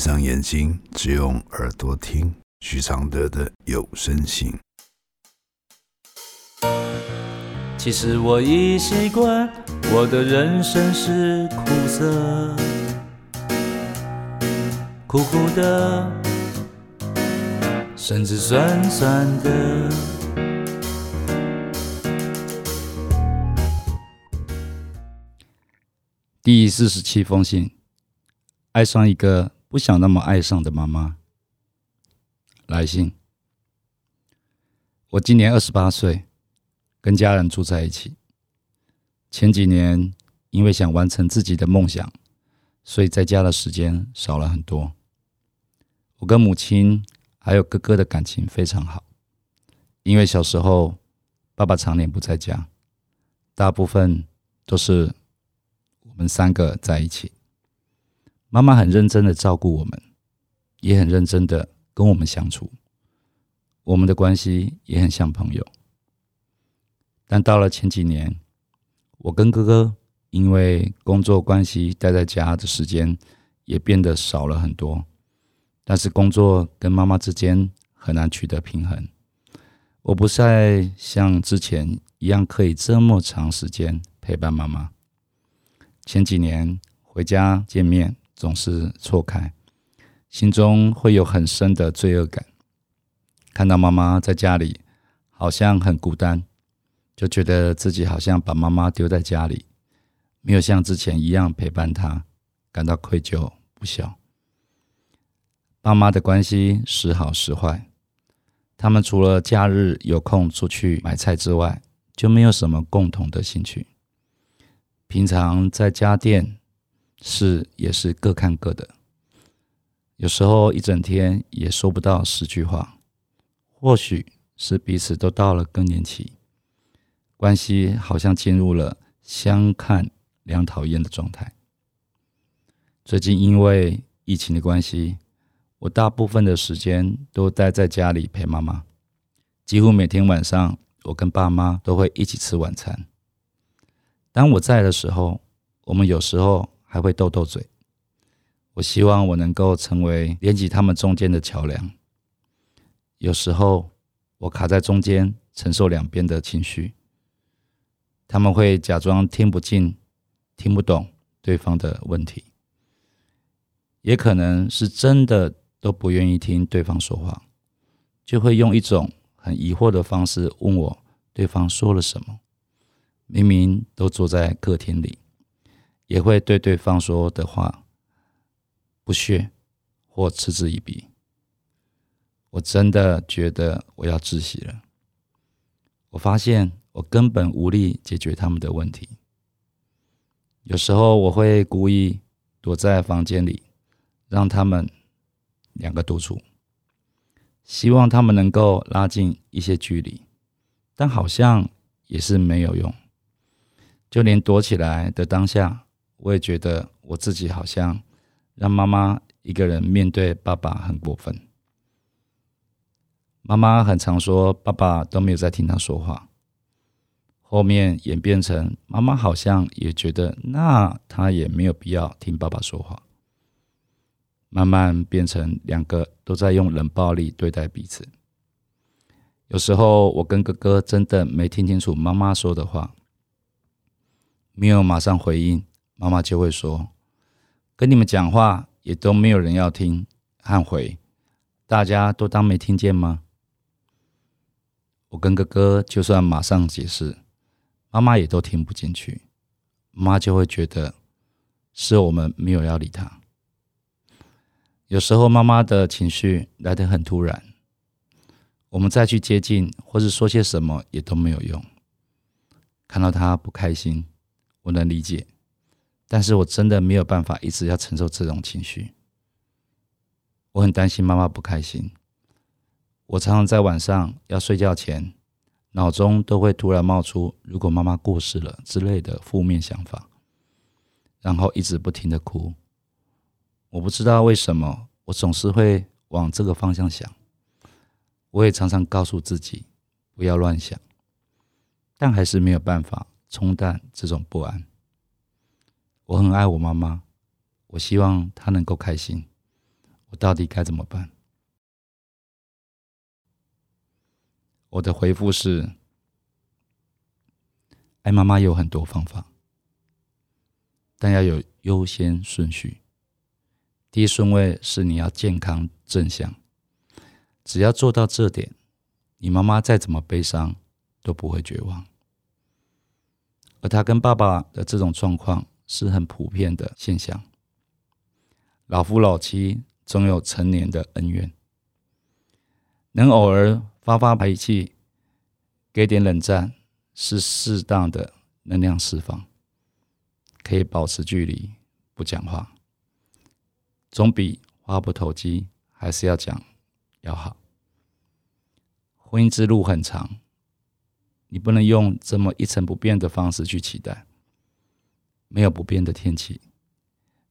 上眼睛，只用耳朵听许常德的有声信。其实我已习惯，我的人生是苦涩，苦苦的，甚至酸酸的。第四十七封信，爱上一个不想那么爱上的妈妈。来信，我今年二十八岁。跟家人住在一起。前几年因为想完成自己的梦想，所以在家的时间少了很多。我跟母亲还有哥哥的感情非常好，因为小时候爸爸常年不在家，大部分都是我们三个在一起。妈妈很认真的照顾我们，也很认真的跟我们相处，我们的关系也很像朋友。但到了前几年，我跟哥哥因为工作关系待在家的时间也变得少了很多。但是工作跟妈妈之间很难取得平衡，我不再像之前一样可以这么长时间陪伴妈妈。前几年回家见面总是错开，心中会有很深的罪恶感，看到妈妈在家里好像很孤单。就觉得自己好像把妈妈丢在家里，没有像之前一样陪伴她，感到愧疚不孝。爸妈的关系时好时坏，他们除了假日有空出去买菜之外，就没有什么共同的兴趣。平常在家电是也是各看各的，有时候一整天也说不到十句话。或许是彼此都到了更年期。关系好像进入了相看两讨厌的状态。最近因为疫情的关系，我大部分的时间都待在家里陪妈妈。几乎每天晚上，我跟爸妈都会一起吃晚餐。当我在的时候，我们有时候还会斗斗嘴。我希望我能够成为连接他们中间的桥梁。有时候我卡在中间，承受两边的情绪。他们会假装听不进、听不懂对方的问题，也可能是真的都不愿意听对方说话，就会用一种很疑惑的方式问我对方说了什么。明明都坐在客厅里，也会对对方说的话不屑或嗤之以鼻。我真的觉得我要窒息了。我发现。我根本无力解决他们的问题。有时候我会故意躲在房间里，让他们两个独处，希望他们能够拉近一些距离，但好像也是没有用。就连躲起来的当下，我也觉得我自己好像让妈妈一个人面对爸爸很过分。妈妈很常说，爸爸都没有在听她说话。后面演变成妈妈好像也觉得，那她也没有必要听爸爸说话。慢慢变成两个都在用冷暴力对待彼此。有时候我跟哥哥真的没听清楚妈妈说的话，没有马上回应，妈妈就会说：“跟你们讲话也都没有人要听和回，大家都当没听见吗？”我跟哥哥就算马上解释。妈妈也都听不进去，妈就会觉得是我们没有要理她。有时候妈妈的情绪来得很突然，我们再去接近或是说些什么也都没有用。看到她不开心，我能理解，但是我真的没有办法一直要承受这种情绪。我很担心妈妈不开心，我常常在晚上要睡觉前。脑中都会突然冒出“如果妈妈过世了”之类的负面想法，然后一直不停的哭。我不知道为什么，我总是会往这个方向想。我也常常告诉自己不要乱想，但还是没有办法冲淡这种不安。我很爱我妈妈，我希望她能够开心。我到底该怎么办？我的回复是：爱妈妈有很多方法，但要有优先顺序。第一顺位是你要健康正向，只要做到这点，你妈妈再怎么悲伤都不会绝望。而他跟爸爸的这种状况是很普遍的现象。老夫老妻总有成年的恩怨，能偶尔发发脾气，给点冷战，是适当的能量释放，可以保持距离，不讲话。总比话不投机，还是要讲要好。婚姻之路很长，你不能用这么一成不变的方式去期待。没有不变的天气，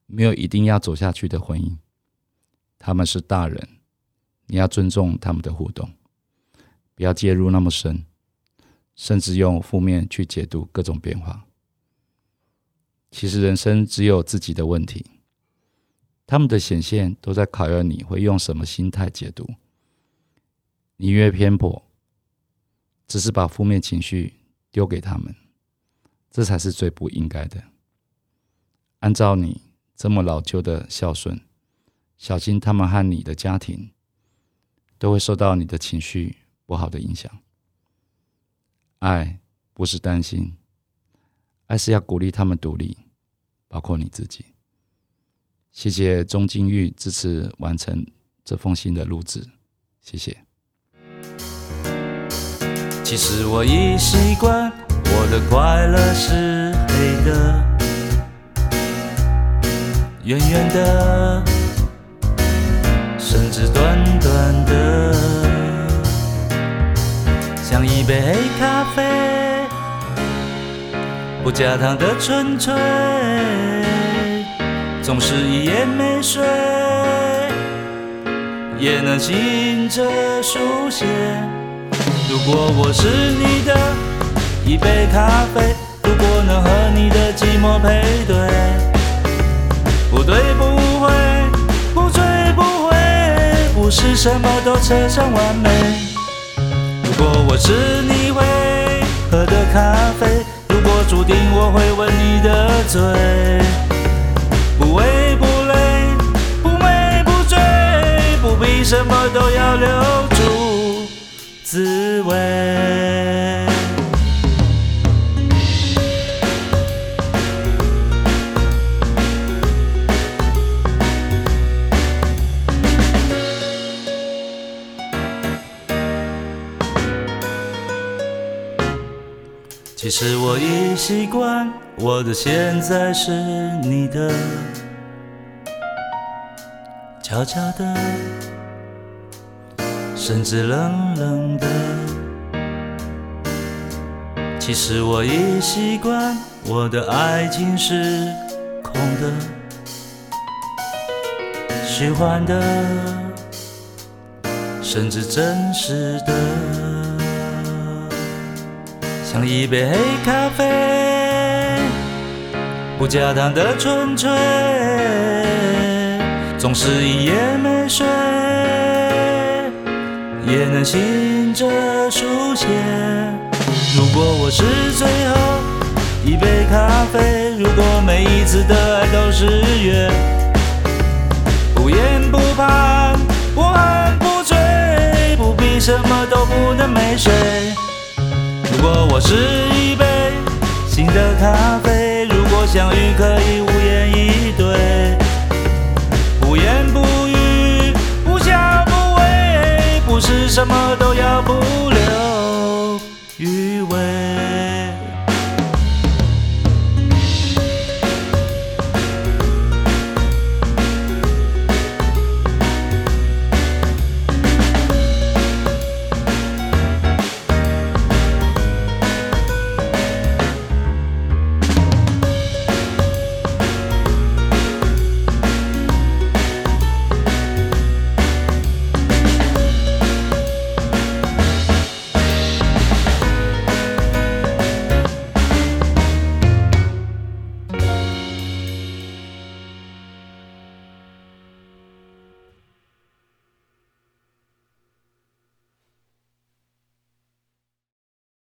没有一定要走下去的婚姻。他们是大人，你要尊重他们的互动，不要介入那么深，甚至用负面去解读各种变化。其实人生只有自己的问题。他们的显现都在考验你会用什么心态解读。你越偏颇，只是把负面情绪丢给他们，这才是最不应该的。按照你这么老旧的孝顺，小心他们和你的家庭都会受到你的情绪不好的影响。爱不是担心，爱是要鼓励他们独立，包括你自己。谢谢钟金玉支持完成这封信的录制，谢谢。其实我已习惯，我的快乐是黑的，圆圆的，甚至短短的，像一杯黑咖啡，不加糖的纯粹。总是一夜没睡，也能醒着书写。如果我是你的一杯咖啡，如果能和你的寂寞配对，对不会，不醉不回，不是什么都扯上完美。如果我是你会喝的咖啡，如果注定我会吻你的嘴。不为不累，不美不醉，不必什么都要留住滋味。其实我已习惯，我的现在是你的，悄悄的，甚至冷冷的。其实我已习惯，我的爱情是空的，虚幻的，甚至真实的。像一杯黑咖啡，不加糖的纯粹，总是一夜没睡，也能醒着书写。如果我是最后一杯咖啡，如果每一次的爱都是约，不言不盼，不喝不醉，不必什么都不能没睡。如果我是一杯新的咖啡，如果相遇可以无言以对，不言不语，不笑不为，不是什么都要不。